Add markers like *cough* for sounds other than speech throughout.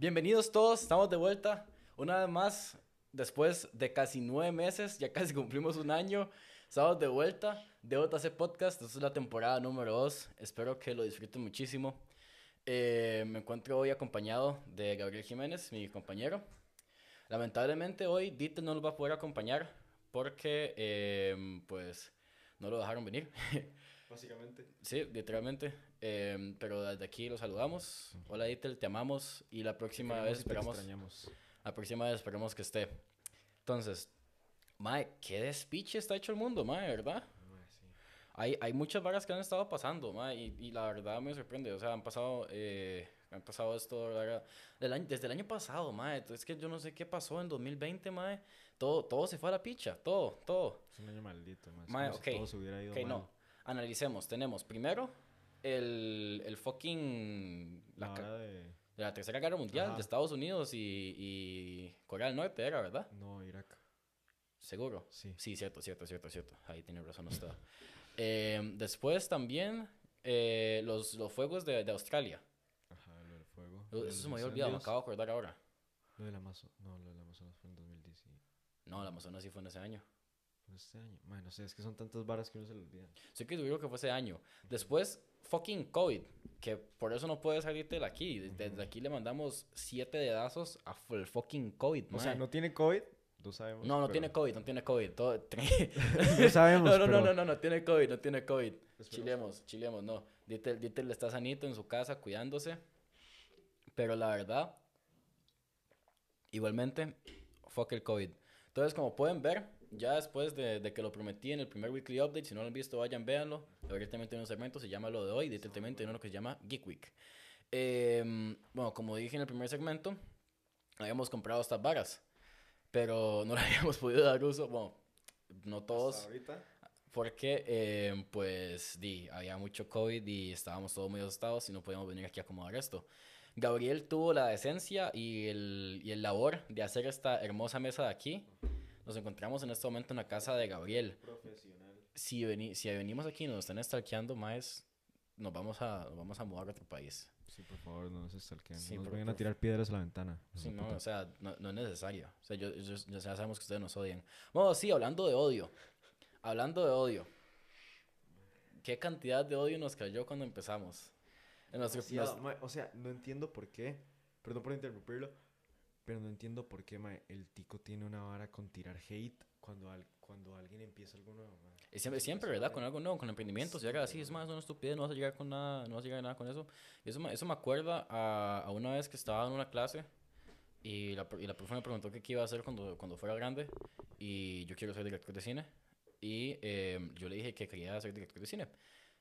Bienvenidos todos, estamos de vuelta una vez más después de casi nueve meses, ya casi *laughs* cumplimos un año. Estamos de vuelta de OTC Podcast, esta es la temporada número dos. Espero que lo disfruten muchísimo. Eh, me encuentro hoy acompañado de Gabriel Jiménez, mi compañero. Lamentablemente hoy Dieter no nos va a poder acompañar porque, eh, pues, no lo dejaron venir. *laughs* Básicamente. Sí, literalmente. Eh, pero desde aquí lo saludamos. Hola Dieter, te amamos y la próxima vez esperamos. La próxima vez esperamos que esté. Entonces, Mae, qué despiche está hecho el mundo, Mae, ¿verdad? Hay, hay muchas varas que han estado pasando, Mae, y, y, la verdad me sorprende. O sea, han pasado, eh, han pasado esto Del año, desde el año pasado, Mae. Es que yo no sé qué pasó en 2020, Mae. Todo, todo se fue a la picha, todo, todo. Es un año maldito, Mae. mae okay. todo se hubiera ido okay, no. Analicemos. Tenemos primero el, el fucking... La, de... de... la Tercera Guerra Mundial de Estados Unidos y, y Corea del Norte, ¿era verdad? No, Irak. ¿Seguro? Sí. Sí, cierto, cierto, cierto, cierto. Ahí tiene razón usted. *laughs* eh, después también eh, los, los fuegos de, de, Australia. Ajá, lo del fuego. Eso se me había olvidado, me acabo de acordar ahora. Lo del Amazonas, no, lo del Amazonas fue en 2010. No, el Amazonas sí fue en ese año. ¿Fue este año? Bueno, no sé, es que son tantas varas que uno se lo olvida. Sí que digo que fue ese año. Después, fucking COVID, que por eso no puede salir de aquí. Desde aquí le mandamos siete dedazos a el fucking COVID, O sea, no tiene COVID, no sabemos. No, no tiene COVID, no tiene COVID. Todo... *laughs* *laughs* no sabemos. No, no, no, no, no, no, tiene COVID, no tiene COVID. Chilemos, chilemos, no. Dieter, Dieter le está sanito en su casa, cuidándose. Pero la verdad, igualmente, fuck el COVID. Entonces, como pueden ver, ya después de, de, que lo prometí en el primer weekly update, si no lo han visto, vayan, véanlo. Directamente en un segmento, se llama lo de hoy, directamente en uno que se llama Geek Week. Eh, bueno, como dije en el primer segmento, habíamos comprado estas varas pero no *laughs* le habíamos podido dar uso, bueno, no todos. ahorita? Porque, eh, pues, di, había mucho COVID y estábamos todos muy asustados y no podíamos venir aquí a acomodar esto. Gabriel tuvo la decencia y el, y el labor de hacer esta hermosa mesa de aquí. Nos encontramos en este momento en la casa de Gabriel. Profesional. Si, veni si venimos aquí y nos están stalkeando más, nos vamos a, nos vamos a mudar a otro país. Sí, por favor, no se stalkeen. Sí, nos vayan a tirar piedras a la ventana. Sí, no, o sea, no, no, es necesario. O sea, yo, yo, ya sabemos que ustedes nos odian. Bueno, sí, hablando de odio. Hablando de odio. ¿Qué cantidad de odio nos cayó cuando empezamos? En nuestro, o sea, no entiendo por qué. Perdón por interrumpirlo. Pero no entiendo por qué, mae, el tico tiene una vara con tirar hate cuando, al, cuando alguien empieza algo nuevo. Siempre, siempre, ¿verdad? Con algo nuevo, con emprendimientos. llega así, es más, una estupidez, no vas a llegar con nada, no vas a llegar a nada con eso. eso, eso me acuerda a, a, una vez que estaba en una clase y la, y la profe me preguntó qué iba a hacer cuando, cuando fuera grande y yo quiero ser director de cine. Y eh, yo le dije que quería ser director de cine.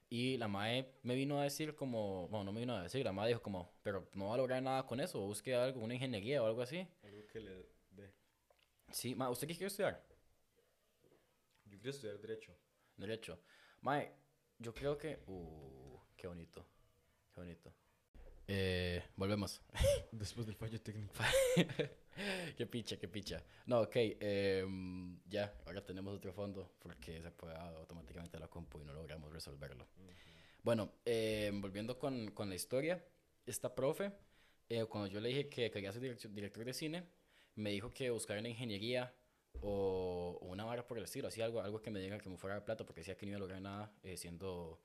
Y la MAE me vino a decir como, bueno, no me vino a decir, la MAE dijo como, pero no va a lograr nada con eso, busque algo, una ingeniería o algo así. Algo que le dé. Sí, ma, ¿usted qué quiere estudiar? Yo quiero estudiar Derecho. Derecho. Mae, yo creo que... Uh, qué bonito. Qué bonito. Eh, volvemos. *laughs* Después del fallo técnico. *laughs* *laughs* qué picha, qué picha. No, ok. Eh, ya, ahora tenemos otro fondo porque se puede automáticamente la compu y no logramos resolverlo. Bueno, eh, volviendo con, con, la historia. Esta profe, eh, cuando yo le dije que quería ser director de cine, me dijo que buscara una ingeniería o, una vara por el estilo, así algo, algo que me diga que me fuera de plata porque decía que no iba a lograr nada eh, siendo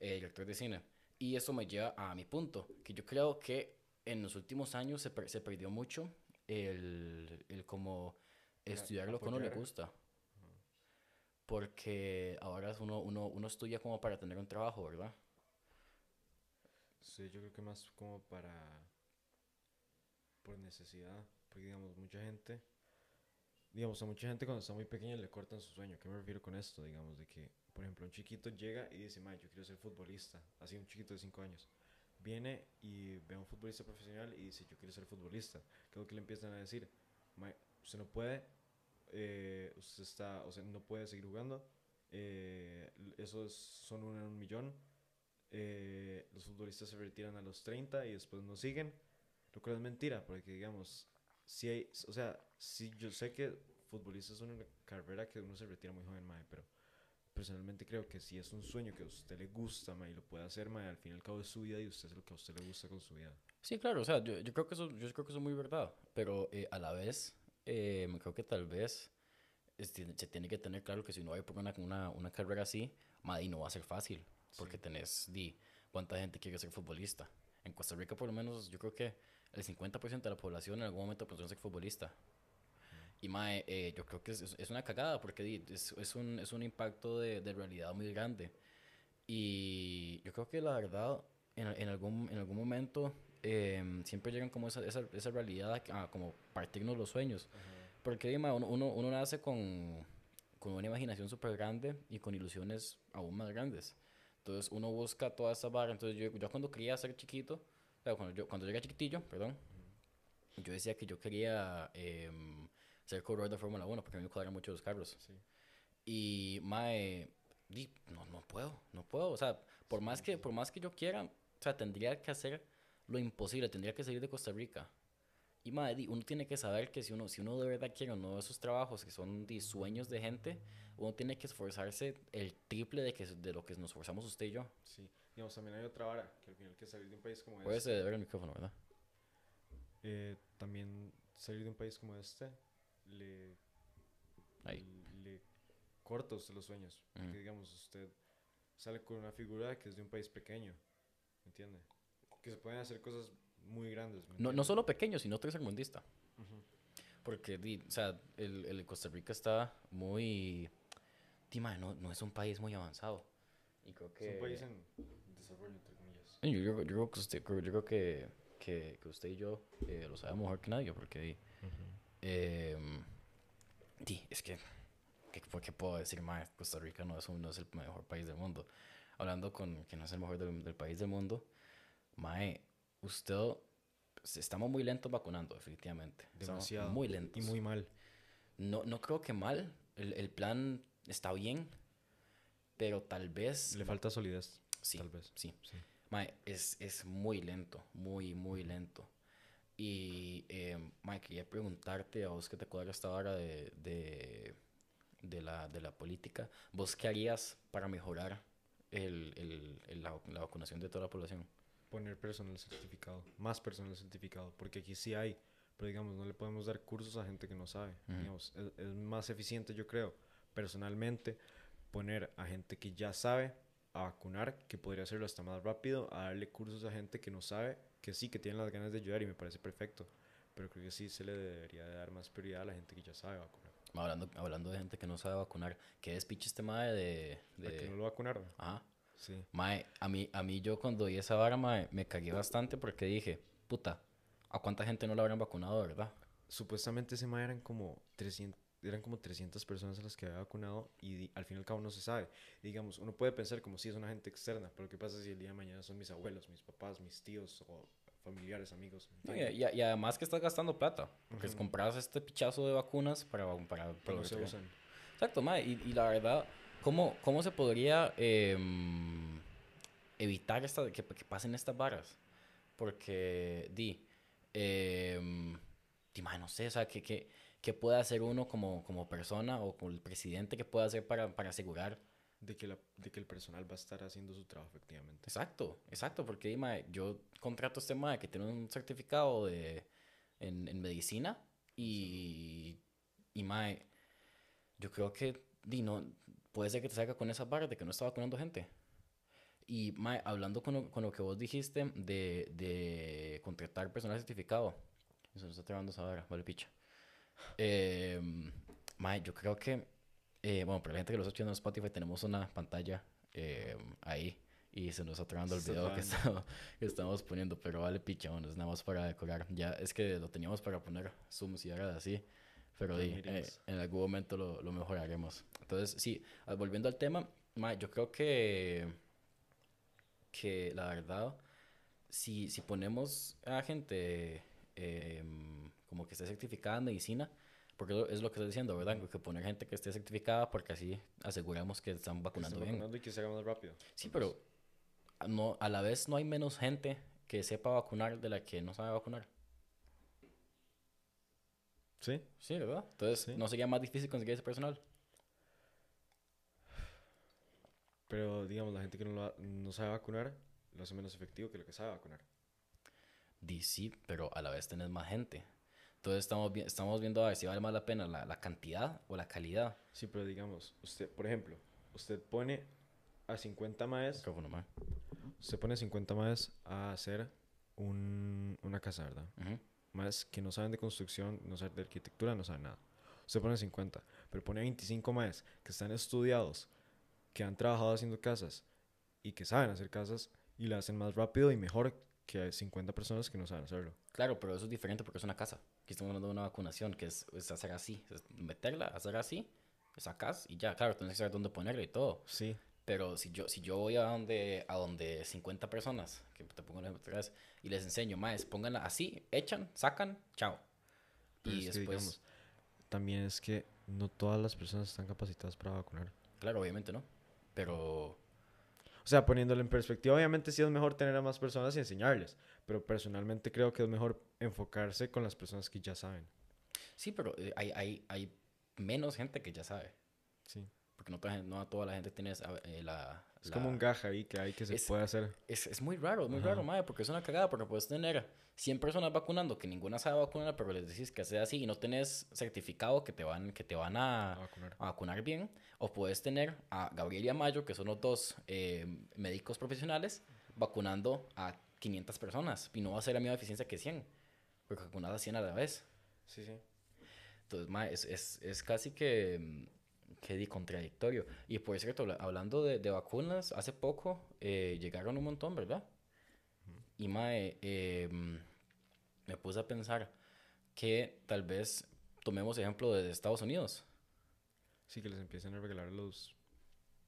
eh, director de cine. Y eso me lleva a mi punto, que yo creo que en los últimos años se, se perdió mucho el, el como estudiar lo que uno le gusta. Porque ahora uno, uno, uno estudia como para tener un trabajo, ¿verdad? Sí, yo creo que más como para... por necesidad. Porque digamos, mucha gente digamos, a mucha gente cuando está muy pequeña le cortan su sueño. ¿Qué me refiero con esto? Digamos, de que, por ejemplo, un chiquito llega y dice, yo quiero ser futbolista. Así, un chiquito de 5 años. Viene y ve a un futbolista profesional y dice, yo quiero ser futbolista. ¿Qué es lo que le empiezan a decir? usted no puede, eh, usted está, o sea, no puede seguir jugando. Eh, esos son uno en un millón. Eh, los futbolistas se retiran a los 30 y después no siguen. Lo cual es mentira, porque digamos, si hay, o sea, sí, yo sé que futbolista es una carrera que uno se retira muy joven, mae, pero personalmente creo que si es un sueño que a usted le gusta, ma, y lo puede hacer, ma, al fin y al cabo es su vida y usted hace lo que a usted le gusta con su vida. Sí, claro, o sea, yo, yo creo que eso, yo creo que eso es muy verdad, pero eh, a la vez, eh, creo que tal vez es- se tiene que tener claro que si uno va a ir por una, una, una carrera así, madre, no va a ser fácil, porque tenés, di, cuánta gente quiere ser futbolista. En Costa Rica, por lo menos, yo creo que el 50% de la población en algún momento pensó en ser futbolista. Y mae, eh, yo creo que es, es- una cagada porque es, es un, es un impacto de, de realidad muy grande. Y yo creo que la verdad, en, en algún, en algún momento, em, siempre llegan como esa, esa, esa realidad a, como partirnos los sueños. Porque di, mae, uno, uno, uno nace con, con una imaginación súper grande y con ilusiones aún más grandes. Entonces uno busca toda esa barra. Entonces yo, yo cuando quería ser chiquito, o sea, cuando yo, cuando yo era chiquitillo, perdón, yo decía que yo quería em, ser corredor de Fórmula 1 porque a mí me cuadran mucho los carros. Sí. Y, mae, no, no puedo, no puedo. O sea, por más, que, por más que yo quiera, o sea, tendría que hacer lo imposible, tendría que salir de Costa Rica. Y, mae, di, uno tiene que saber que si uno, si uno de verdad quiere uno de esos trabajos que son di, sueños de gente, uno tiene que esforzarse el triple de, que, de lo que nos esforzamos usted y yo. Sí. Digamos, también hay otra vara, que al final que salir de un país como Puedes este, ver el micrófono, ¿verdad? eh, también salir de un país como este, le, Ahí. le corta a usted los sueños. Porque, Ujú. digamos, usted sale con una figura que es de un país pequeño, ¿me entiende? Que se pueden hacer cosas muy grandes. ¿me No, no solo pequeño, sino tercermundista. Ujú. Porque, di, o sea, el, el Costa Rica está muy... Di, mae, no, no es un país muy avanzado. Y creo que... Es un país en desarrollo, entre comillas. Yo, yo, yo creo que usted, yo creo que, que, que usted y yo eh, lo sabemos mejor que nadie, porque... di, em, di, es que... ¿Qué, qué puedo decir, mae? Costa Rica no es, un- no es el mejor país del mundo. Hablando con que no es el mejor del, del país del mundo, mae, usted... Estamos muy lentos vacunando, definitivamente. Estamos Demasiado. Muy lentos. Y muy mal. No, no creo que mal. El, el plan está bien. Pero tal vez. Le falta solidez, sí, tal vez. Sí. Sí. Mae, es, es muy lento. Muy, muy lento. Y, eh, mae, quería preguntarte a vos que te cuadra esta hora de, de, de, la, de la política. ¿Vos qué harías para mejorar el, el, el- la, la vacunación de toda la población? Poner personal certificado, más personal certificado, porque aquí sí hay, pero digamos, no le podemos dar cursos a gente que no sabe. Ujú. Digamos, es, es más eficiente, yo creo, personalmente, poner a gente que ya sabe a vacunar, que podría hacerlo hasta más rápido, a darle cursos a gente que no sabe, que sí, que tiene las ganas de ayudar y me parece perfecto, pero creo que sí se le debería de dar más prioridad a la gente que ya sabe vacunar. Hablando, hablando de gente que no sabe vacunar, ¿qué despiche este mae de... ¿A de... que no lo vacunaron? Ajá. Sí. Mae, a mí, a mí yo cuando vi esa vara, mae, me cagué bastante porque dije, puta, ¿a cuánta gente no la habrán vacunado, verdad? Supuestamente ese ma eran como 300, eran como 300 personas a las que había vacunado y al fin y al cabo no se sabe. Digamos, uno puede pensar como si es una gente externa, pero ¿qué pasa si el día de mañana son mis abuelos, mis papás, mis tíos o familiares, amigos? ¿me No, y, y- y además que estás gastando plata, porque Ujú. compras este pichazo de vacunas para... para, Pero no para- se usan. Exacto, mae, y, y la verdad, ¿cómo, cómo se podría em, evitar esta, que, que pasen estas varas? Porque, di, em, di, mae, no sé, o sea, ¿qué, qué, qué puede hacer uno como, como persona o como el presidente que puede hacer para, para asegurar De que, la, de que el personal va a estar haciendo su trabajo efectivamente. Exacto, exacto, porque mae, yo contrato a este mae que tiene un certificado de, en, en medicina y, y yo creo que di, no, puede ser que te salga con esa barra de que no está vacunando gente. Y mae, hablando con lo, con lo que vos dijiste de, de contratar personal certificado, eso no está trabando esa vara, vale picha. Eh, mae, yo creo que, eh, bueno, para la gente que lo está en Spotify, tenemos una pantalla eh, ahí y se nos está trabando el está video que, estamos, *laughs* que estamos poniendo, pero vale picha, bueno, es nada más para decorar. Ya es que lo teníamos para poner zooms y ahora así, pero di, eh, en algún momento lo, lo mejoraremos. Entonces, sí, ah, volviendo al tema, mae, yo creo que, que la verdad, si, si ponemos a gente em, como que esté certificada en medicina, porque es lo que estoy diciendo, ¿verdad? Que poner gente que esté certificada porque así aseguramos que están Que vacunando estén bien. vacunando y que se haga más rápido. Sí, pero a- no, a la vez no hay menos gente que sepa vacunar de la que no sabe vacunar. Sí. Sí, ¿verdad? Entonces, Sí. ¿no sería más difícil conseguir ese personal? Pero, digamos, la gente que no, lo ha- no sabe vacunar lo hace menos efectivo que lo que sabe vacunar. Sí, pero a la vez tenés más gente. Entonces estamos, estamos viendo a ver si vale más la pena la, la cantidad o la calidad. Sí, pero digamos, usted, por ejemplo, usted pone a 50 maes, mae. usted pone a 50 maes a hacer un, una casa, ¿verdad? Ujú. Más que no saben de construcción, no saben de arquitectura, no saben nada. Usted pone 50, pero pone 25 más que están estudiados, que han trabajado haciendo casas y que saben hacer casas y la hacen más rápido y mejor que 50 personas que no saben hacerlo. Claro, pero eso es diferente porque es una casa. Aquí estamos hablando de una vacunación, que es, es hacer así, es meterla, hacer así, sacas y ya, claro, tienes que saber dónde ponerla y todo. Sí, Pero si yo, si yo voy a donde, a donde 50 personas, que te pongo el ejemplo otra vez, y les enseño, más, pónganla así, echan, sacan, chao. pero Y después, digamos, también es que no todas las personas están capacitadas para vacunar. claro, obviamente no. Pero, O sea, poniéndolo en perspectiva, obviamente sí es mejor tener a más personas y enseñarles, pero personalmente creo que es mejor enfocarse con las personas que ya saben. sí, pero eh, hay, hay, hay menos gente que ya sabe. Sí. Porque no, no toda la gente tiene eh, la... Es la- como un gaja ahí que hay que se Es- puede hacer. Es, es muy raro, es muy Ajá. raro, madre, porque es una cagada, porque puedes tener 100 personas vacunando que ninguna sabe vacunar, pero les decís que sea así y no tenés certificado que te van, que te van a, a vacunar. a vacunar bien. O puedes tener a Gabriel y a Mayo, que son los dos eh, médicos profesionales, vacunando a 500 personas. Y no va a ser la misma eficiencia que 100, porque vacunas a 100 a la vez. Sí, sí. Entonces, ma, es, es, es casi que, que di contradictorio. Y por cierto, habla- hablando de, de vacunas, hace poco eh, llegaron un montón, ¿verdad? Y mae, eh, me puse a pensar que tal vez tomemos ejemplo de Estados Unidos, Sí, que les empiecen a regalar los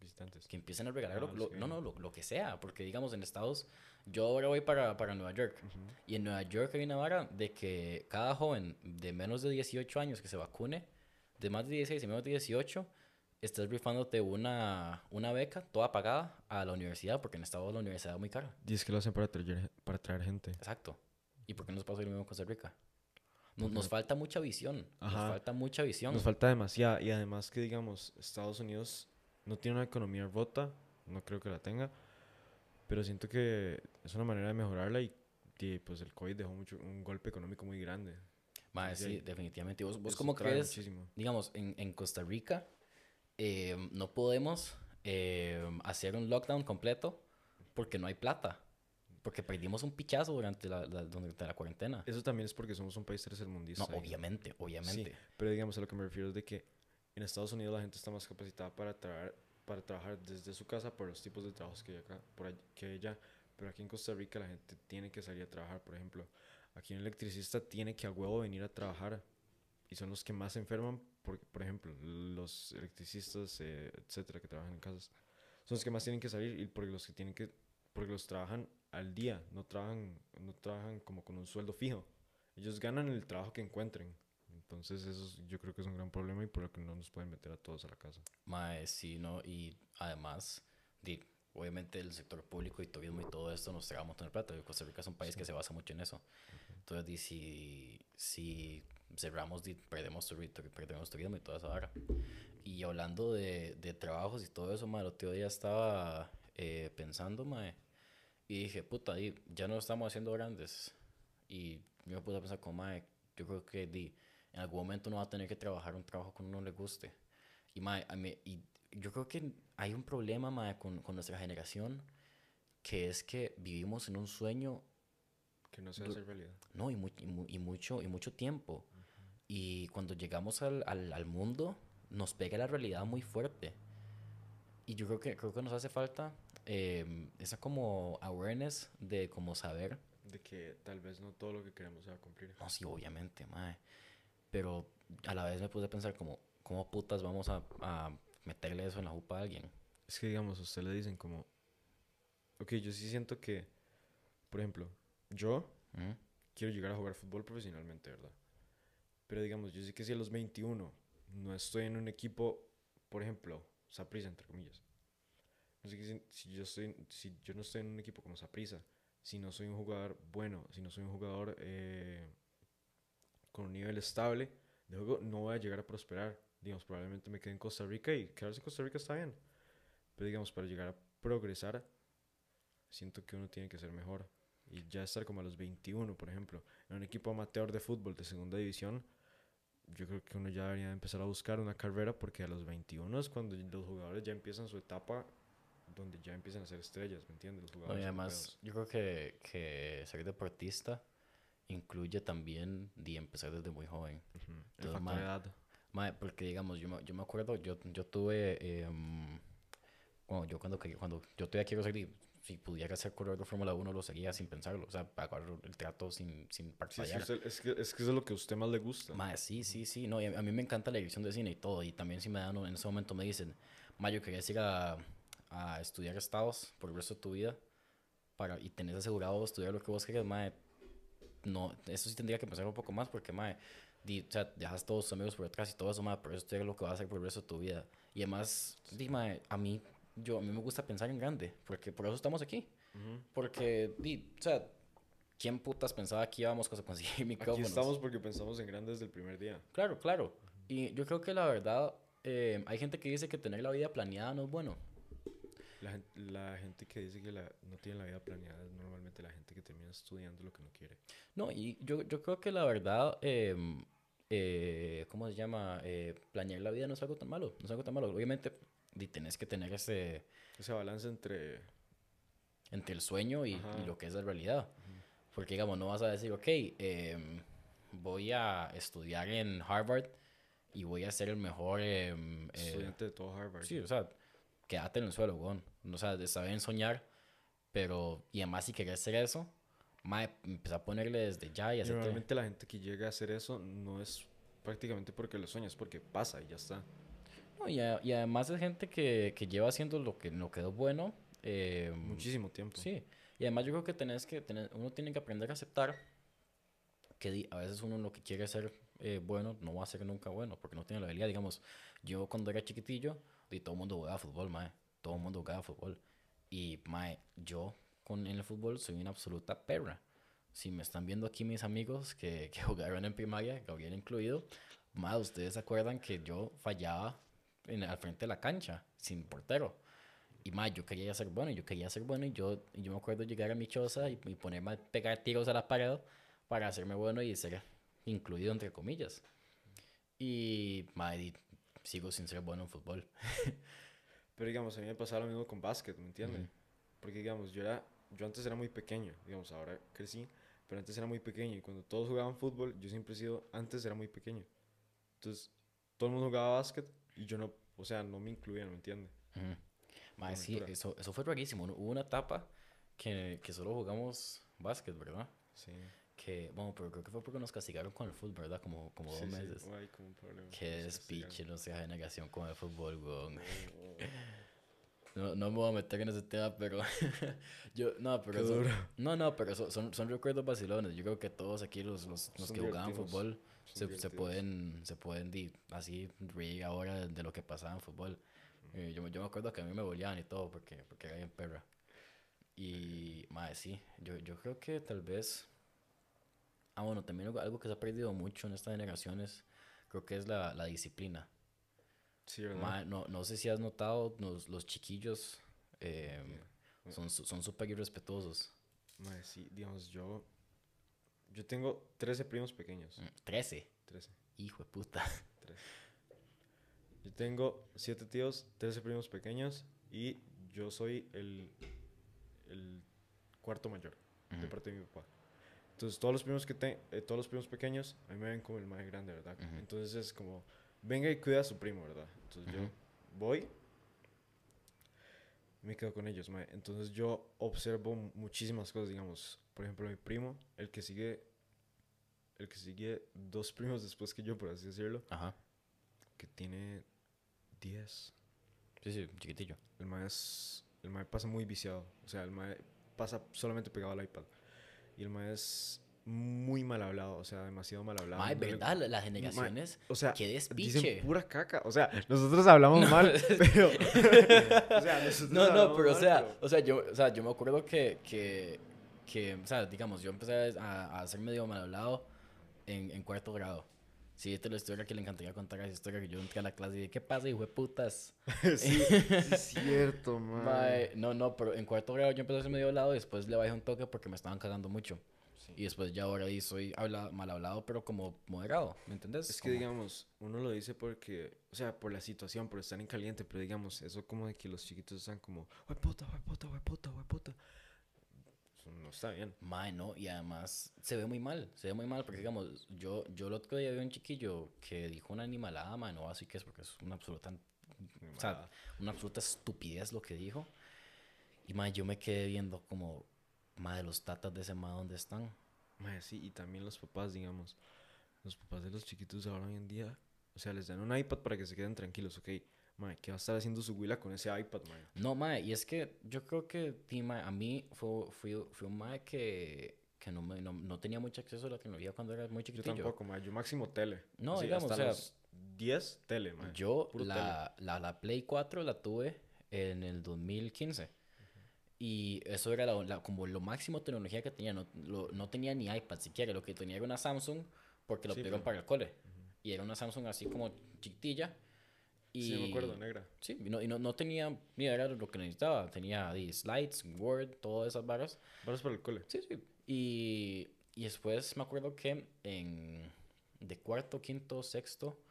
visitantes. que empiecen a regalar Ah, lo- sí. no, no, lo, lo que sea, porque digamos en Estados, yo ahora voy para, para Nueva York. Y en Nueva York hay una vara de que cada joven de menos de 18 años que se vacune, de más de 16 y menos de 18, estás rifándote una, una beca toda pagada a la universidad, porque en Estados la universidad es muy cara. Y es que lo hacen para traer, para traer gente. Exacto. ¿Y por qué no nos pasa lo mismo en Costa Rica? Nos, nos no- falta mucha visión. Nos Ajá. falta mucha visión. Nos falta demasiada. Y además que, digamos, Estados Unidos no tiene una economía rota. No creo que la tenga. Pero siento que es una manera de mejorarla y, y, pues el COVID dejó mucho, un golpe económico muy grande. Mae, sí, definitivamente. ¿Vos, vos cómo crees? Muchísimo. digamos, en, en Costa Rica eh, no podemos eh, hacer un lockdown completo porque no hay plata. Porque perdimos un pichazo durante la, la- durante la cuarentena. Eso también es porque somos un país tercermundista. No, obviamente, obviamente. Pero digamos, a lo que me refiero es de que en Estados Unidos la gente está más capacitada para, traer, para trabajar desde su casa por los tipos de trabajos que hay acá, por que hay allá. Pero aquí en Costa Rica la gente tiene que salir a trabajar. Por ejemplo, aquí un electricista tiene que a huevo venir a trabajar. Y son los que más se enferman, por, por ejemplo, los electricistas, eh, etcétera, que trabajan en casas. Son los que más tienen que salir y porque los que tienen que, porque los trabajan al día, no trabajan, no trabajan como con un sueldo fijo. Ellos ganan el trabajo que encuentren. Entonces eso es- yo creo que es un gran problema y por lo que no nos pueden meter a todos a la casa. Mae, sí, ¿no? Y además, di, obviamente el sector público y turismo y todo esto nos trae un montón de plata. Costa Rica es un país que se basa mucho en eso. Entonces, di, si, si cerramos, perdemos, perdemos turismo y toda esa vara. Y hablando de, de trabajos y todo eso, mae, el otro día estaba eh, pensando, mae, y dije, puta, di, ya no estamos haciendo grandes. Y yo me puse a pensar como, mae, yo creo que di, en algún momento uno va a tener que trabajar un trabajo que uno le guste. Y, mae, a mí- y yo creo que hay un problema mae, con, con nuestra generación, que es que vivimos en un sueño, Que no se hace realidad. no, y, mu- y mu- y mucho, y mucho tiempo. Y cuando llegamos al, al, al mundo, nos pega la realidad muy fuerte. Y yo creo que, creo que nos hace falta eh, esa como awareness de como saber De que tal vez no todo lo que queremos se va a cumplir. No, sí, obviamente, mae. Pero a la vez me puse a pensar como, ¿cómo putas vamos a, a meterle eso en la jupa a alguien? Es que digamos, a usted le dicen como... Ok, yo sí siento que, por ejemplo, yo ¿Mm? quiero llegar a jugar fútbol profesionalmente, ¿verdad? Pero digamos, yo sé que si a los 21 no estoy en un equipo, por ejemplo, Saprissa, entre comillas. No sé que si, si yo estoy, si yo no estoy en un equipo como Saprissa, si no soy un jugador bueno, si no soy un jugador eh, con un nivel estable de juego, no voy a llegar a prosperar. Digamos, probablemente me quede en Costa Rica y quedarse en Costa Rica está bien. Pero digamos, para llegar a progresar, siento que uno tiene que ser mejor. Y ya estar como a los 21, por ejemplo, en un equipo amateur de fútbol de segunda división, yo creo que uno ya debería empezar a buscar una carrera porque a los 21 es cuando los jugadores ya empiezan su etapa donde ya empiezan a ser estrellas, ¿me entiendes? Los No, jugadores y además, yo creo que, que ser deportista incluye también de empezar desde muy joven. Ujú, El Entonces, factor edad. Mae, porque digamos, yo me, yo me acuerdo, yo, yo tuve, em, bueno, yo cuando, cuando yo todavía quiero ser, di- si pudiera ser corredor de Fórmula 1 lo seguía sin pensarlo, o sea, pagar el trato sin, sin Sí, sí, parpadear. es, que, es que eso es lo que a usted más le gusta. Mae, sí, sí, sí, no, y a, a mí me encanta la dirección de cine y todo, y también si me dan, en ese momento me dicen, Mae, yo quería ir a, a estudiar estados por el resto de tu vida, para, y tenés asegurado estudiar lo que vos querés, Mae, no, eso sí tendría que pensar un poco más, porque, Mae, di, o sea, dejas todos tus amigos por detrás y todo eso, Mae, pero eso es lo que vas a hacer por el resto de tu vida, y además, di, a mí, yo, a mí me gusta pensar en grande, porque por eso estamos aquí, Ujú. porque, di, o sea, ¿quién putas pensaba que íbamos a conseguir *laughs* Aquí micrófonos? estamos porque pensamos en grande desde el primer día. Claro, claro. Y yo creo que la verdad, eh, hay gente que dice que tener la vida planeada no es bueno. La, gen- la gente que dice que la, no tiene la vida planeada es normalmente la gente que termina estudiando lo que no quiere. No, y yo, yo creo que la verdad, em, eh, ¿cómo se llama? Eh, planear la vida no es algo tan malo, no es algo tan malo. Obviamente, tenés que tener ese, Ese balance entre... entre el sueño y, lo que es la realidad. Porque, digamos, no vas a decir, ok, em, voy a estudiar en Harvard y voy a ser el mejor... em, eh, estudiante de todo Harvard. Sí, o sea, quédate en el suelo, weón. O sea, de saber soñar, pero, y además si querés hacer eso, mae, empezar a ponerle desde ya y Y hacerte... Normalmente la gente que llega a hacer eso no es prácticamente porque lo sueña, es porque pasa y ya está. No, y, a- y además es gente que, que lleva haciendo lo que, lo que es bueno. eh, Muchísimo tiempo. Sí, y además yo creo que tenés que tener, uno tiene que aprender a aceptar que a veces uno lo que quiere ser eh, bueno no va a ser nunca bueno, porque no tiene la habilidad. Digamos, yo cuando era chiquitillo, di, todo el mundo jugaba fútbol, mae. Todo el mundo jugaba fútbol. Y, mae, yo con, en el fútbol soy una absoluta perra. Si me están viendo aquí mis amigos que, que *laughs* jugaron en primaria, Gabriel incluido, mae, ustedes se acuerdan que yo fallaba en, al frente de la cancha, sin portero. Y más, yo quería ser bueno, yo quería ser bueno y yo, yo me acuerdo llegar a mi choza y, y ponerme a pegar tiros a la pared para hacerme bueno y ser incluido entre comillas. Y, y sigo sin ser bueno en fútbol. *laughs* Pero digamos, a mí me pasaba lo mismo con básquet, ¿me entiendes? Ujú. Porque digamos, yo era, yo antes era muy pequeño, digamos, ahora crecí, pero antes era muy pequeño y cuando todos jugaban fútbol, yo siempre he sido, antes era muy pequeño. Entonces, todo el mundo jugaba básquet y yo no, o sea, no me incluían, ¿me entiendes? Ujú. Ma, sí, Aventura. eso, eso fue rarísimo. Hubo una etapa que, que solo jugamos básquet, ¿verdad? Sí. Que, bueno, pero creo que fue porque nos castigaron con el fútbol, ¿verdad? Como, como sí, dos sí, meses. Ay, como un problema. Qué despiche, no sea generación con el fútbol, weón. Oh, *laughs* No, no me voy a meter en ese tema, pero *laughs* yo, no, pero duro. no, no, pero eso- son, son recuerdos vacilones. Yo creo que todos aquí los, los, los Son que jugaban fútbol son se, se pueden, se pueden di- así reír ahora de, de lo que pasaba en fútbol. Eh, yo, me- yo me acuerdo que a mí me boleaban y todo porque, porque era bien perra. Y, madre, sí, yo, yo creo que tal vez... Ah, bueno, también algo- algo que se ha perdido mucho en estas generaciones, creo que es la, la disciplina. Sí, ¿verdad? Ma, no, no sé si has notado, los, los chiquillos eh, Yeah. son su- son súper irrespetuosos. Mae, sí, digamos, yo, yo tengo 13 primos pequeños. Mm, 13, 13. hijo de puta. Yo tengo 7 tíos, 13 primos pequeños y yo soy el, el cuarto mayor de Ujú. parte de mi papá. Entonces, todos los primos que te- eh, todos los primos pequeños, a mí me ven como el más grande, ¿verdad? Ujú. Entonces es como, venga y cuida a su primo, ¿verdad? Entonces yo Ujú. voy y me quedo con ellos, mae. Entonces yo observo muchísimas cosas, digamos, por ejemplo, mi primo, el que sigue, el que sigue dos primos después que yo, por así decirlo, Ajá, que tiene 10. sí, sí, chiquitillo. El mae es, el mae pasa muy viciado, o sea, el mae pasa solamente pegado al iPad. Y el mae es muy mal hablado, o sea, demasiado mal hablado. Ma, es No le- verdad, la- las generaciones, O sea, qué dicen despiche. pura caca. O sea, nosotros *laughs* hablamos mal, *laughs* pero. *laughs* o sea, nosotros No, no, pero o mal, sea, pero- o sea, yo, o sea, yo me acuerdo que, que, que, o sea, digamos, yo empecé a, a ser medio mal hablado en, en cuarto grado. Sí, esta es la historia que le encantaría contar esa historia que yo entré a la clase y dije, ¿qué pasa, hijo de putas? sí, sí, es cierto, man. Mae, no, no, pero en cuarto grado yo empecé a ser medio hablado y después le bajé un toque porque me estaban cagando mucho. Y después ya ahora ahí soy habla, mal hablado, pero como moderado, ¿me entendés? Es que, Como- digamos, uno lo dice porque, o sea, por la situación, por estar en caliente, pero digamos, eso como de que los chiquitos están como, ¡Hue puta, hue puta, hue puta, hue puta! Eso no está bien. Mae, no, y además se ve muy mal, se ve muy mal, porque digamos, yo, yo el otro día vi un chiquillo que dijo una animalada, mae, no así que es porque es una absoluta, o sea, una absoluta estupidez lo que dijo. Y mae, yo me quedé viendo como, mae, los tatas de ese mae, ¿dónde están? Mae, sí, y también los papás, digamos, los papás de los chiquitos ahora hoy en día, o sea, les dan un iPad para que se queden tranquilos, ok. Mae, ¿qué va a estar haciendo su huila con ese iPad, mae? No, mae, y es que yo creo que mae, a mí fue, fui, fui un mae que, que no, me, no, no tenía mucho acceso a la tecnología cuando era muy Yo chiquitillo. tampoco, mae, yo máximo tele. No, Así, digamos, hasta o sea, los 10 tele, mae. Yo la, la, la Play 4 la tuve en el 2015. Y eso era la- la- como lo máximo de tecnología que tenía. No, lo- no tenía ni iPad siquiera. Lo que tenía era una Samsung porque lo Sí, pidieron pero- para el cole. Y era una Samsung así como chiquitilla. Y, Sí, me acuerdo, negra. Sí, y no, y no, no tenía, ni era lo que necesitaba. Tenía ahí slides, Word, todas esas barras. Varas para el cole. Sí, sí. Y, y después me acuerdo que en de cuarto, quinto, sexto,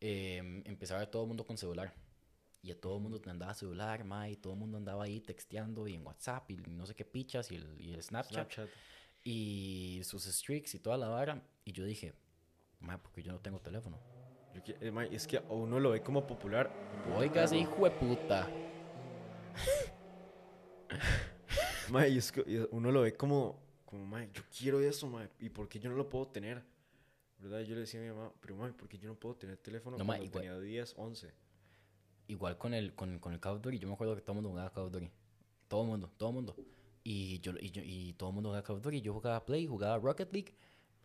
em, empezaba todo el mundo con celular. Y a todo el mundo andaba celular, ma, y todo el mundo andaba ahí texteando y en WhatsApp y no sé qué pichas y el, y el Snapchat, Snapchat. y sus streaks y toda la vara. Y yo dije, ma, porque yo no tengo teléfono. Yo eh, mae, es que uno lo ve como popular. Oiga, ese hijo de puta. *laughs* Mae, y es que uno lo ve como, como, mae, yo quiero eso, mae, ¿y por qué yo no lo puedo tener? ¿Verdad? Yo le decía a mi mamá, pero mae, ¿por qué yo no puedo tener teléfono No, cuando igual- tenía 10, 11? Igual con el, con, con el Call of Duty, yo me acuerdo que todo el mundo jugaba Call of Duty. Todo el mundo, todo el mundo. Y, yo, y, yo, y todo el mundo jugaba Call of Duty. Yo jugaba Play, jugaba Rocket League.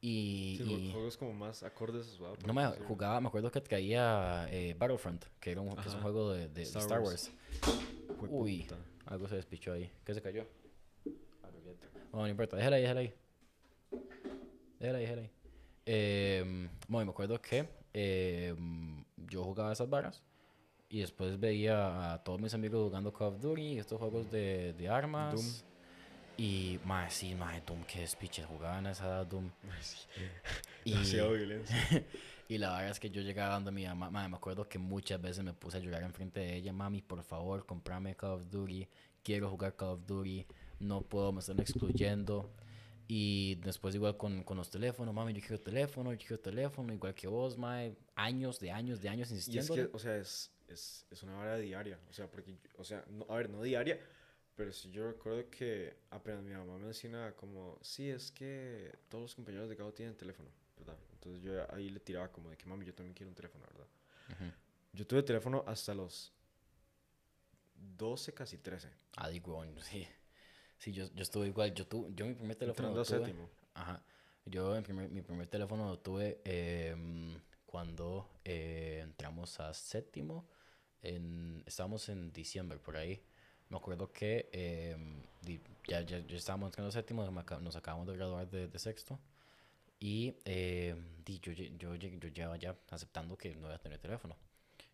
Y, Sí, y- juegos como más acordes no me jugaba, me acuerdo que traía eh, Battlefront, que, era un, que es un juego de, de- Star Star, Wars. Wars. Uy, algo se despichó ahí. ¿Qué se cayó? No, no importa, déjala ahí, déjala ahí. Déjala ahí, déjala ahí. Eh, bueno, me acuerdo que eh, yo jugaba esas varas y después veía a todos mis amigos jugando Call of Duty, estos juegos de, de armas. Doom. Y, más sí, más Doom, qué despiche, jugaban a esa edad Doom. *laughs* Sí. *laughs* Y, violencia. *laughs* y la verdad es que yo llegaba dando a mi mamá, mae, me acuerdo que muchas veces me puse a llorar enfrente de ella, mami, por favor, comprame Call of Duty, quiero jugar Call of Duty, no puedo, me están excluyendo. Y después igual con, con los teléfonos, mami, yo quiero teléfono, yo quiero teléfono, igual que vos, mae, años, de años, de años Y es insistiendo. que, o sea, es, es, es una hora diaria. O sea, porque, o sea, no, a ver, no diaria, pero sí yo recuerdo que apenas mi mamá menciona como, sí, es que todos los compañeros de grado tienen teléfono, ¿verdad? Entonces yo ahí le tiraba como de que, mami, yo también quiero un teléfono, ¿verdad? Yo tuve teléfono hasta los 12, casi 13. Ah, digo, sí. Sí, yo, yo estuve igual, yo tuve, yo mi primer teléfono Entrando lo a tuve. séptimo. Ajá. Yo en primer- mi primer teléfono lo tuve em, cuando eh, entramos a séptimo. En, estábamos en diciembre, por ahí. Me acuerdo que em, di- ya, ya, ya estábamos entrando a séptimo, me aca- nos acabamos de graduar de, de sexto. Y em, di, yo, yo, yo llevaba ya aceptando que no iba a tener teléfono.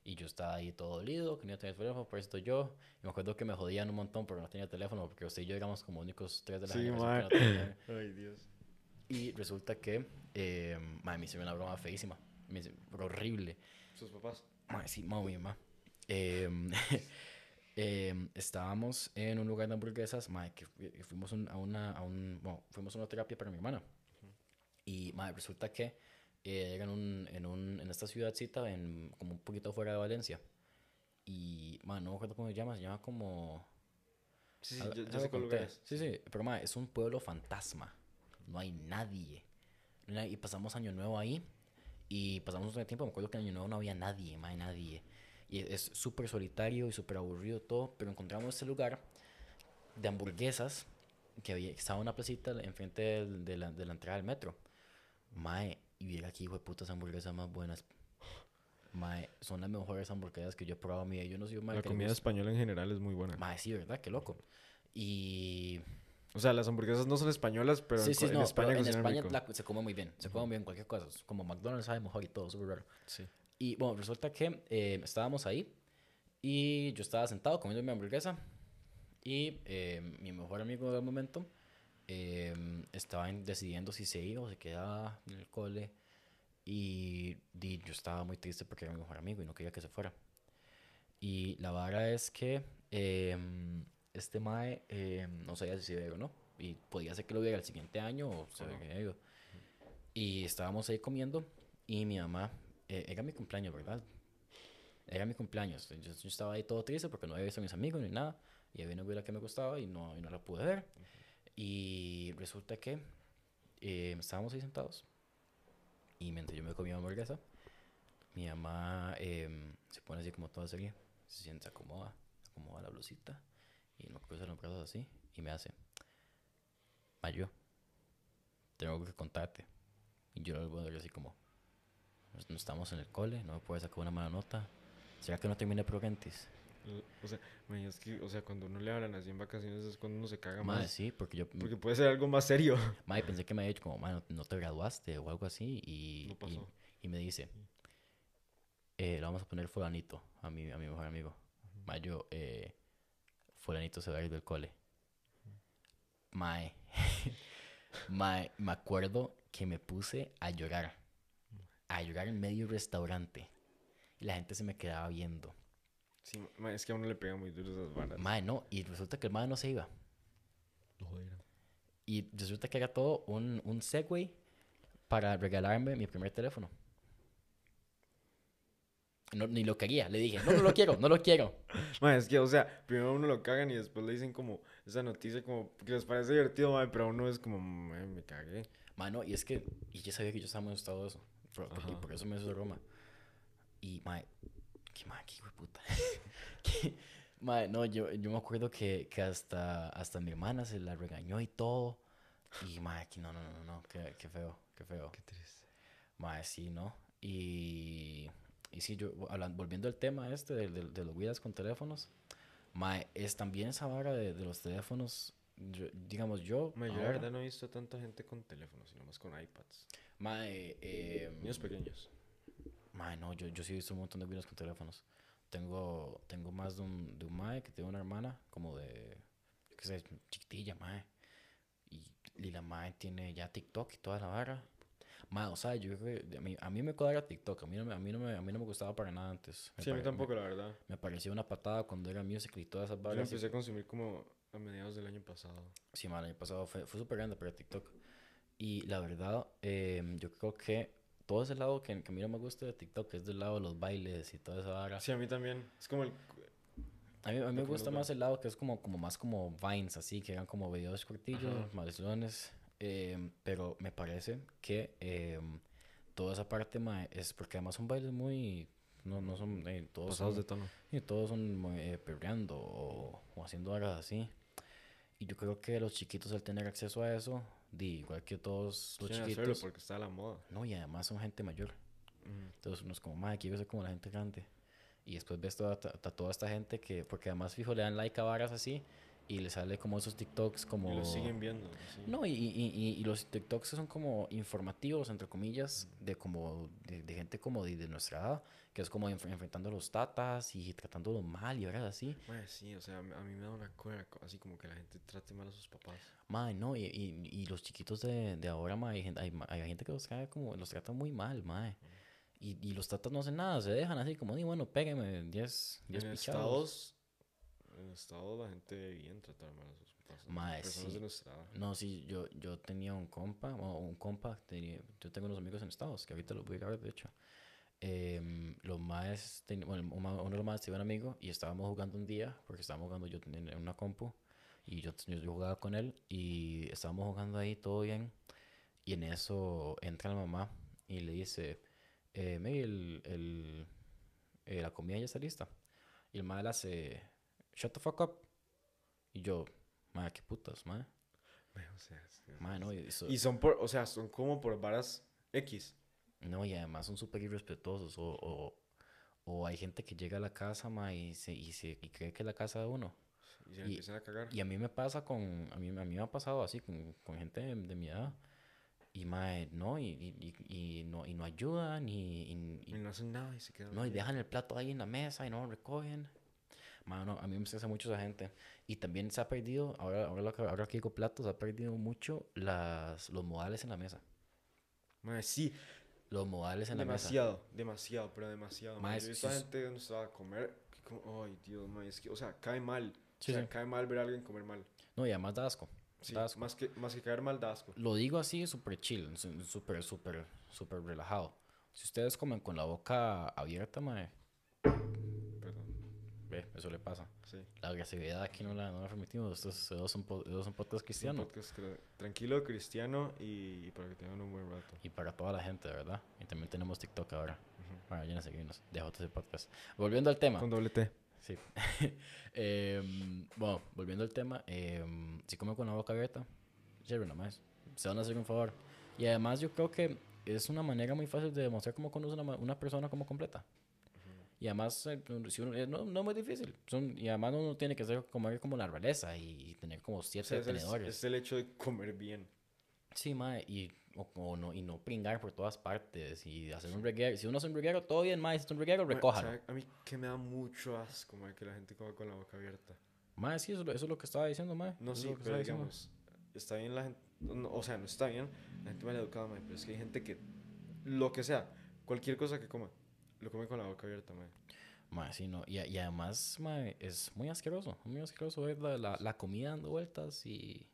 Y yo estaba ahí todo dolido, que no iba a tener teléfono, por eso estoy yo. Y me acuerdo que me jodían un montón porque no tenía teléfono, porque usted y yo éramos como únicos tres de la Sí, generación que no. *laughs* Ay, Dios. Y resulta que eh, mae, me hicieron una broma feísima. Me pero horrible. Sus papás. Mae, sí, mamá, mamá. Em, *laughs* em, estábamos en un lugar de hamburguesas, mae, que fu- que fuimos un- a una, a un, bueno, fuimos a una terapia para mi hermana. Y mae, resulta que eh, era en, un, en, un, en esta ciudadcita, en, como un poquito fuera de Valencia. Y, mae, no me acuerdo cómo se llama, se llama como... Sí, sí, algo- yo, yo algo sé cuál es. Sí, sí, pero mae, es un pueblo fantasma. No hay nadie. Y pasamos año nuevo ahí. Y pasamos un tiempo, me acuerdo que en año nuevo no había nadie, mae, nadie. Y es súper solitario y súper aburrido todo. Pero encontramos este lugar de hamburguesas que había, estaba en una placita enfrente del- de, la, de la entrada del metro. Mae, y viera aquí, hijo de putas hamburguesas más buenas. Mae, son las mejores hamburguesas que yo he probado en mi vida. Yo no soy un La comida española en general es muy buena. Mae, sí, ¿verdad? Qué loco. Y O sea, las hamburguesas no son españolas, pero sí, en, sí, co- no, en España pero en España rico. la- se come muy bien. Se come muy bien cualquier cosa. Como McDonald's sabe mejor y todo, súper raro. Sí. Y bueno, resulta que eh, estábamos ahí y yo estaba sentado comiendo mi hamburguesa y eh, mi mejor amigo del momento eh, estaba en- decidiendo si se iba o se quedaba en el cole y, di- yo estaba muy triste porque era mi mejor amigo y no quería que se fuera. Y la vara es que eh, este mae eh, no sabía si se iba o no y podía ser que lo viera el siguiente año o se Ajá. había ido. Y estábamos ahí comiendo y mi mamá, eh, era mi cumpleaños, ¿verdad? Era mi cumpleaños. Yo, yo estaba ahí todo triste porque no había visto a mis amigos ni nada. Y había una abuela que me gustaba y no, y no la pude ver. Y resulta que eh, estábamos ahí sentados. Y mientras yo me comía hamburguesa, mi mamá em, se pone así como toda seria. Se sienta, acomoda, acomoda la blusita. Y me cruza los brazos así. Y me hace, Mayo, tengo que contarte. Y yo lo voy a ver así como, "Pues, no estamos en el cole, no me puedes sacar una mala nota. ¿Será que no terminé progentis? O sea, man, es que, o sea, cuando uno le hablan así en vacaciones es cuando uno se caga Madre, más. sí, porque yo Porque puede ser algo más serio. *laughs* madre, pensé que me había dicho como, madre, no, te graduaste o algo así. Y, No y- pasó. y, me dice, eh, le vamos a poner fulanito a mi, a mi mejor amigo. Mayo, eh, fulanito se va a ir del cole. Mae, *laughs* mae, me acuerdo que me puse a llorar. A llorar en medio del restaurante. Y la gente se me quedaba viendo. Sí, man, es que a uno le pega muy duro esas varas. Mae, no. Y resulta que el mae no se iba. Lo jodieron. Y resulta que era todo un, un segue para regalarme mi primer teléfono. No, ni lo quería. Le dije, no, no lo quiero, no lo quiero. *laughs* Man, es que, o sea, primero uno lo cagan y después le dicen como esa noticia como que les parece divertido, man, pero a uno es como, "Man, me cagué. Mano, y es que, y yo sabía que yo estaba muy asustado de eso. Por, por- y por eso me hizo broma. Y, mae, qué mae, qué hijo de puta. *laughs* Mae, no, yo, yo me acuerdo que, que hasta, hasta mi hermana se la regañó y todo. Y, mae, que no, no, no, no, qué, qué feo, qué feo. Qué triste. Mae, sí, ¿no? Y, y sí, yo, hablan- volviendo al tema este de, de, de los guías con teléfonos, mae, es también esa vara de, de los teléfonos, yo- digamos, yo, Man, yo la verdad no he visto tanta gente con teléfonos, sino más con iPads. Mae, eh, Niños pequeños. mae, no, yo, yo sí he visto un montón de guías con teléfonos. Tengo, tengo más de un, de un mae que tiene una hermana, como de, yo qué sé, chiquitilla, mae. Y, y la mae tiene ya TikTok y toda la vara. Mae, o sea, yo creo que a mí, a mí me cuadra TikTok, a mí, no me, a, mí no me, a mí no me gustaba para nada antes. Me Sí, a mí tampoco, la verdad. Me, me parecía una patada cuando era music y todas esas Yo lo varas. y- empecé a consumir como a mediados del año pasado. Sí, mal, el año pasado fue, fue súper grande para TikTok. Y la verdad, em, yo creo que todo ese lado que, que a mí no me gusta de TikTok es del lado de los bailes y toda esa vara. Sí, a mí también. Es como el... A mí, a mí me gusta más el lado que es como, como más como Vines, así, que eran como videos cortillos, maldiciones. em, pero me parece que em, toda esa parte es porque además son bailes muy. No, no son. eh, todos Pasados son, de tono. y todos son eh, perreando o, o haciendo horas así. Y yo creo que los chiquitos al tener acceso a eso, di, igual que todos los Quieren chiquitos, porque está a la moda. no, y además son gente mayor. Entonces uno es como, madre, quiero ser como la gente grande. Y después ves toda, toda esta gente que, porque además fijo, le dan like a varas así y le sale como esos TikToks como... Y lo siguen viendo. sí. No, y, y, y, y los TikToks son como informativos, entre comillas, de como de, de gente como de, de nuestra edad, que es como enf- enfrentando a los tatas y tratándolos mal y horas así. Mae, sí, o sea, a mí me da una co- así como que la gente trate mal a sus papás. Mae, no, y, y, y los chiquitos de, de ahora, mae, hay, gente- hay, hay gente que los cae como, los trata muy mal, mae. Y, y los tatas no hacen nada, se dejan así como, di, bueno, pégueme 10 10 En pichados. Estados, en Estados la gente ve bien tratar mal a sus papás. Mae, Personas sí. de nuestra edad. No, sí, yo, yo tenía un compa, o un compa, tenía- yo tengo unos amigos en Estados, que ahorita los voy a ver, de hecho. Em, los más, bueno, un ma- uno de los más tenía un amigo y estábamos jugando un día, porque estábamos jugando yo en una compu, y yo, yo, jugaba con él, y estábamos jugando ahí, todo bien, y en eso entra la mamá y le dice, eh, el, el, eh, la comida ya está lista. Y el madre hace, shut the fuck up. Y yo, madre, qué putas, madre. O sea, que- Madre, no, y, eso- Y son por, o sea, son como por varas X. no, y además son súper irrespetuosos. O, o, o hay gente que llega a la casa, ma, y, se, y, se, y cree que es la casa de uno. y se Y- empiezan a cagar. Y a mí me pasa con, a mí, a mí me ha pasado así con, con gente de, de mi edad. Y mae, no, y, y, no, y no ayudan, y, y- no hacen nada y se quedan. no, y dejan el plato ahí en la mesa y no lo recogen. Mano, a mí me estresa mucho esa gente. Y también se ha perdido, ahora, ahora, ahora que digo platos, se ha perdido mucho las, los modales en la mesa. Mae, sí, Los modales en la mesa. demasiado, demasiado, pero demasiado. Es- Yo he visto a sí, gente estaba a comer, ay, Dios, mae, es que, o sea, cae mal. Sí, o sea, sí. cae mal ver a alguien comer mal. No, y además da asco. Sí, da asco. más que, más que caer mal, da asco. Lo digo así, súper chill, súper, súper, súper relajado. Si ustedes comen con la boca abierta, Perdón, ve, eso le pasa. sí. La agresividad aquí no la, no la permitimos. Estos dos son, son podcast Es un cristiano. podcast tra- tranquilo, cristiano y, y para que tengan un buen rato. Y para toda la gente, ¿verdad? Y también tenemos TikTok ahora. Ujú. Para vayan a seguirnos. De JC Podcast. Volviendo al tema. Con doble T. Sí. *laughs* Em, bueno, volviendo al tema. em, si comen con la boca abierta, chévere nomás. Se van a hacer un favor. Y además yo creo que es una manera muy fácil de demostrar cómo conoce una, una persona como completa. Y además, eh, si uno- eh, no, no es muy difícil. Son, y además uno tiene que ser comer como la realeza y, y tener como O siete sea, es, el, tenedores. es el hecho de comer bien. Sí, mae, y, o, o no, y no pringar por todas partes y hacer un reguero. Si uno hace un reguero, todo bien, mae, si es un reguero, recójalo. ¿sabe? A mí que me da mucho asco, mae, que la gente come con la boca abierta. Mae, sí, eso, es lo- eso es lo que estaba diciendo, mae. No, eso es sí, lo que pero estaba diciendo. digamos, está bien la gente, no, o sea, no está bien, la gente mal educada, mae, pero es que hay gente que, lo que sea, cualquier cosa que coma, lo come con la boca abierta, mae. Mae, sí, no. Y, y además, mae, es muy asqueroso. Muy asqueroso ver la, la, la comida dando vueltas y...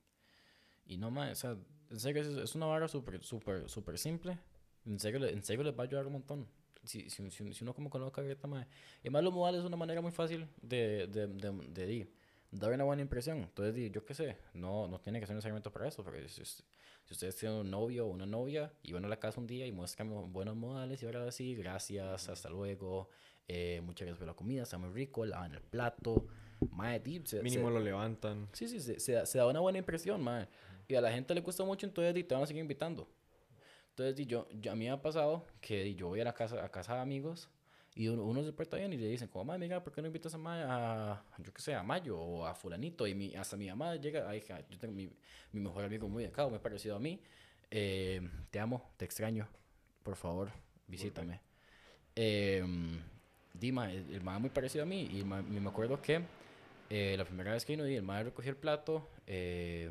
Y no, mae, o sea, en serio, es, es una vara súper, súper, súper simple. En serio, en serio les va a ayudar un montón. Si, si, si, si uno come con la boca abierta, mae. Y además los modales es una manera muy fácil de, de, de, de, di, dar una buena impresión. Entonces, yo qué sé, no, no tiene que ser necesariamente para eso. Porque si, si si ustedes tienen un novio o una novia y van a la casa un día y muestran buenos modales y ahora sí, gracias, hasta luego, eh, muchas gracias por la comida, está muy rico, lavan el plato, mae, se- Mínimo se- lo levantan. Sí, sí, se, se da- se da una buena impresión, mae. Y a la gente le gusta mucho, entonces di, te van a seguir invitando. Entonces, di, yo, yo- a mí me ha pasado que yo voy a la casa, a casa de amigos y uno, uno se porta bien y le dicen, como, mae, mira, ¿por qué no invitas a, Maya, a yo qué sé, a Mayo o a fulanito? Y mi, hasta mi mamá llega, ay, yo tengo mi, mi mejor amigo muy acá, muy parecido a mí. Eh, te amo, te extraño, por favor, visítame. Eh, Dima, el, el mae muy parecido a mí y ma- me acuerdo que eh, la primera vez que vino, di, el madre recogió el plato, eh,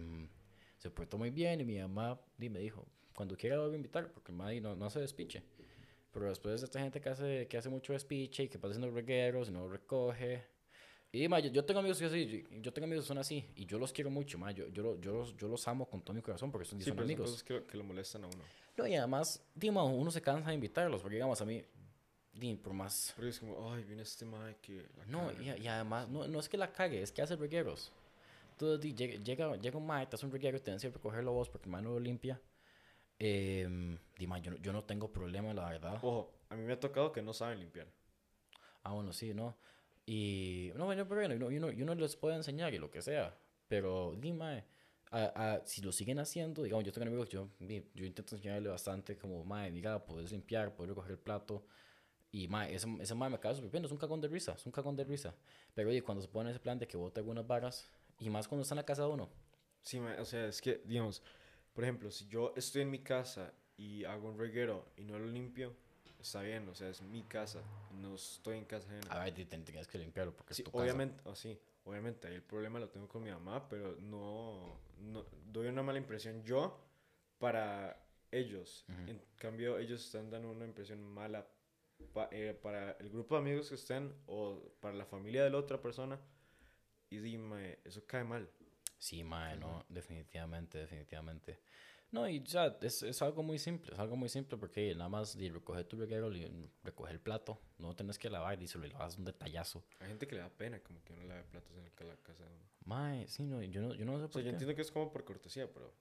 se portó muy bien y mi mamá di, me dijo, cuando quiera lo voy a invitar, porque el madre no, no hace despiche. Pero después de esta gente que hace, que hace mucho despiche y que pasa haciendo regueros y no lo recoge. Y ma, yo, yo tengo amigos que así, yo, tengo amigos que son así y yo los quiero mucho, ma, yo, yo, yo, los, yo los amo con todo mi corazón porque son, Sí, son pero son amigos. cosas que, que lo molestan a uno. No, y además, Dima, uno se cansa de invitarlos porque digamos a mí, por más Porque es como, ay, viene este mae que... la no, caga". y, y además, no, no es que la cague, es que hace regueros. Entonces, di, llega, llega, un mae, te hace un reguero y te siempre cogerlo vos porque el mae no lo limpia. Eh, di, mae, yo, no- yo no tengo problema, la verdad. Ojo, a mí me ha tocado que no saben limpiar. Ah, bueno, sí, ¿no? Y, no, bueno, pero bueno, y uno, y uno, y uno les puede enseñar y lo que sea. Pero, di, mae, a- a- si lo siguen haciendo, digamos, yo tengo amigos yo, yo intento enseñarle bastante, como, mae, mira, puedes limpiar, puedes recoger el plato. Y, mae, ese, ese mae me súper bien, es un cagón de risa, es un cagón de risa. Pero, di, cuando se pone ese plan de que bote algunas varas, y más cuando está en la casa de uno, Sí, mae, o sea, es que, digamos, por ejemplo, si yo estoy en mi casa y hago un reguero y no lo limpio, está bien, o sea, es mi casa, no estoy en casa ajena. a ver, ten- tenías que limpiarlo porque Sí, es tu casa. obviamente, o sí, obviamente, ahí el problema lo tengo con mi mamá, pero no, no doy una mala impresión yo para ellos. Ujú. En cambio, ellos están dando una impresión mala pa- eh, para el grupo de amigos que estén o para la familia de la otra persona. Y dime, eso cae mal. Sí, mae, no, definitivamente, definitivamente. No, y o sea, es, es algo muy simple, es algo muy simple porque nada más recoger tu reguero, recoger el plato, no tenés que lavar, y se lo lavas un detallazo. Hay gente que le da pena como que uno lave platos en la casa de uno. Mae, sí, no, yo no, yo no sé O por sea, yo qué. entiendo que es como por cortesía, pero...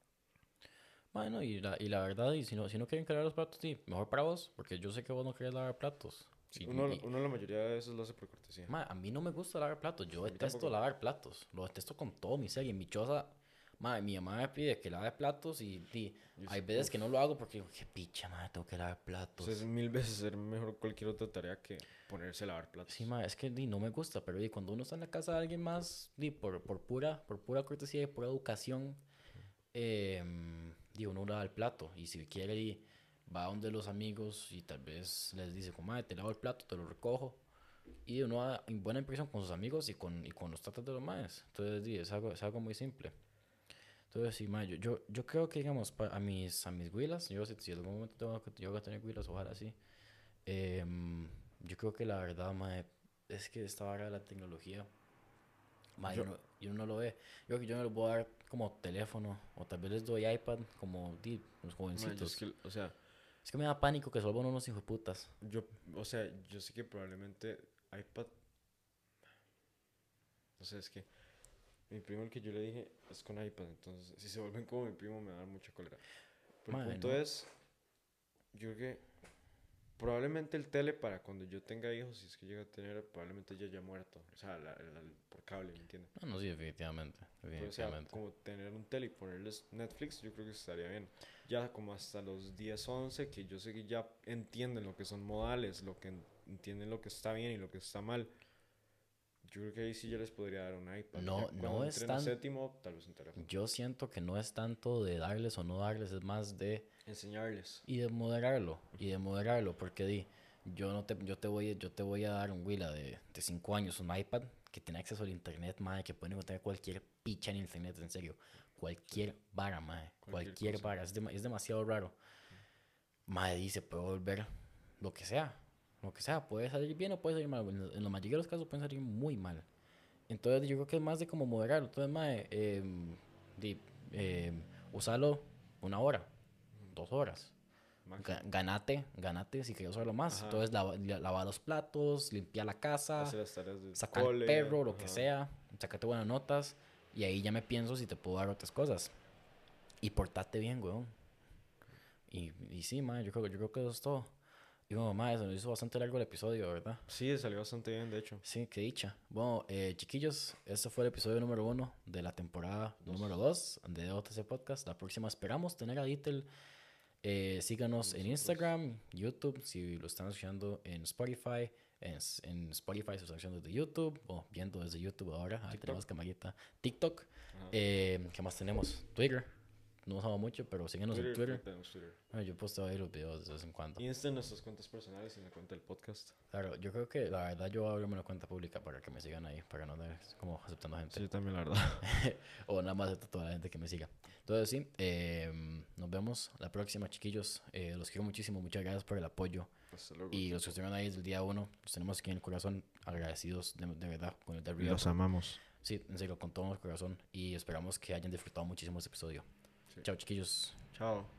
Mae, no, y la, y la verdad, y si no, si no quieren lavar los platos, sí, mejor para vos, porque yo sé que vos no querés lavar platos. Y- Uno, y- uno la mayoría de veces lo hace por cortesía. Mae, a mí no me gusta lavar platos. Yo detesto tampoco. lavar platos. Lo detesto con todo mi ser. Y en mi choza, Madre, mi mamá me pide que lave platos y, Yo hay sí, veces uf. que no lo hago porque digo, qué picha, madre, tengo que lavar platos. Entonces, mil veces ser mejor cualquier otra tarea que ponerse a lavar platos. Sí, ma, es que di, no me gusta, pero di, cuando uno está en la casa de alguien más, di, por, por, pura, por pura cortesía y pura educación, eh, di, uno lava el plato. Y si quiere, di, va donde los amigos y tal vez les dice, como, "Mae, te lavo el plato, te lo recojo. Y uno da en buena impresión con sus amigos y con, y con los tratos de los maes. Entonces, di, es algo, es algo muy simple. Entonces, sí, ma, yo, yo, yo creo que, digamos, a mis, a mis huilas, yo si, si en algún momento tengo que, yo voy a tener huilas, ojalá sí. em, yo creo que la verdad, ma, es que esta vara de la tecnología, ma, Yo- yo, no, yo no lo ve. Yo creo que yo no les voy a dar como teléfono, o tal vez les doy iPad, como yo jovencitos. es que, o sea, Es que me da pánico que se vuelvan unos hijos de putas. yo, o sea, yo sé que probablemente iPad. O sea, es que mi primo el que yo le dije es con iPad, entonces si se vuelven como mi primo me va a dar mucha cólera. Pero el punto no. es, yo creo que probablemente el tele para cuando yo tenga hijos, si es que llega a tener, probablemente ya haya muerto. O sea, la- la- por cable, ¿me entiendes? No, no, sí, definitivamente. Pero, o sea, Definitivamente. como tener un tele y ponerles Netflix, yo creo que estaría bien. Ya como hasta los 10, 11, que yo sé que ya entienden lo que son modales, lo que en- entienden lo que está bien y lo que está mal. Yo creo que ahí sí ya les podría dar un iPad. No- no es tan- séptimo, tal vez un teléfono. Yo siento que no es tanto de darles o no darles, es más de Enseñarles. y de moderarlo y de moderarlo porque di yo no te yo te voy yo te voy a dar un Willa de 5 años un iPad que tiene acceso al internet madre que puede encontrar cualquier picha en internet en serio. Cualquier vara madre Cualquier cualquier, vara es, dema- es demasiado raro. Madre dice puede volver lo que sea lo que sea puede salir bien o puede salir mal en, en la mayoría de los casos pueden salir muy mal entonces yo creo que es más de como moderarlo entonces madre em, di, em, usarlo una hora dos horas. Ga- ganate, ganate si quieres usarlo más. Ajá. Entonces, lava, la- lavar los platos, limpiar la casa, sacar cole, el perro, lo que ajá. sea, sacate buenas notas. Y ahí ya me pienso si te puedo dar otras cosas. Y portate bien, weón. Y, y sí, yo creo, yo creo que eso es todo. Y bueno, ma, eso nos hizo bastante largo el episodio, ¿verdad? Sí, salió bastante bien, de hecho. Sí, qué dicha. Bueno, eh, chiquillos, este fue el episodio número uno de la temporada número dos de OTC Podcast. La próxima esperamos tener a Ditel. Eh, síganos en. Instagram, YouTube, si lo están escuchando en Spotify. En, Spotify se están escuchando desde YouTube o viendo desde YouTube ahora. Ahí TikTok. tenemos camarita. TikTok. Eh, ¿Qué más tenemos? Twitter. No usamos mucho, pero síganos en Twitter. tenemos Twitter. Ah, yo posteo ahí los videos de vez en cuando. Insta en nuestras cuentas personales y en la cuenta del podcast. Claro, yo creo que la verdad yo voy a abrirme una cuenta pública para que me sigan ahí, para no andar como aceptando gente. Sí, yo también, la verdad. *laughs* o nada más a toda la gente que me siga. Entonces, sí, eh, nos vemos la próxima, chiquillos. Eh, los quiero muchísimo, muchas gracias por el apoyo. Hasta luego. Y los que estuvieron ahí desde el día uno, los tenemos aquí en el corazón, agradecidos de, de verdad con el de arriba. Los amamos. Sí, en serio, con todo el corazón. Y esperamos que hayan disfrutado muchísimo este episodio. Chao, chiquillos. Chao.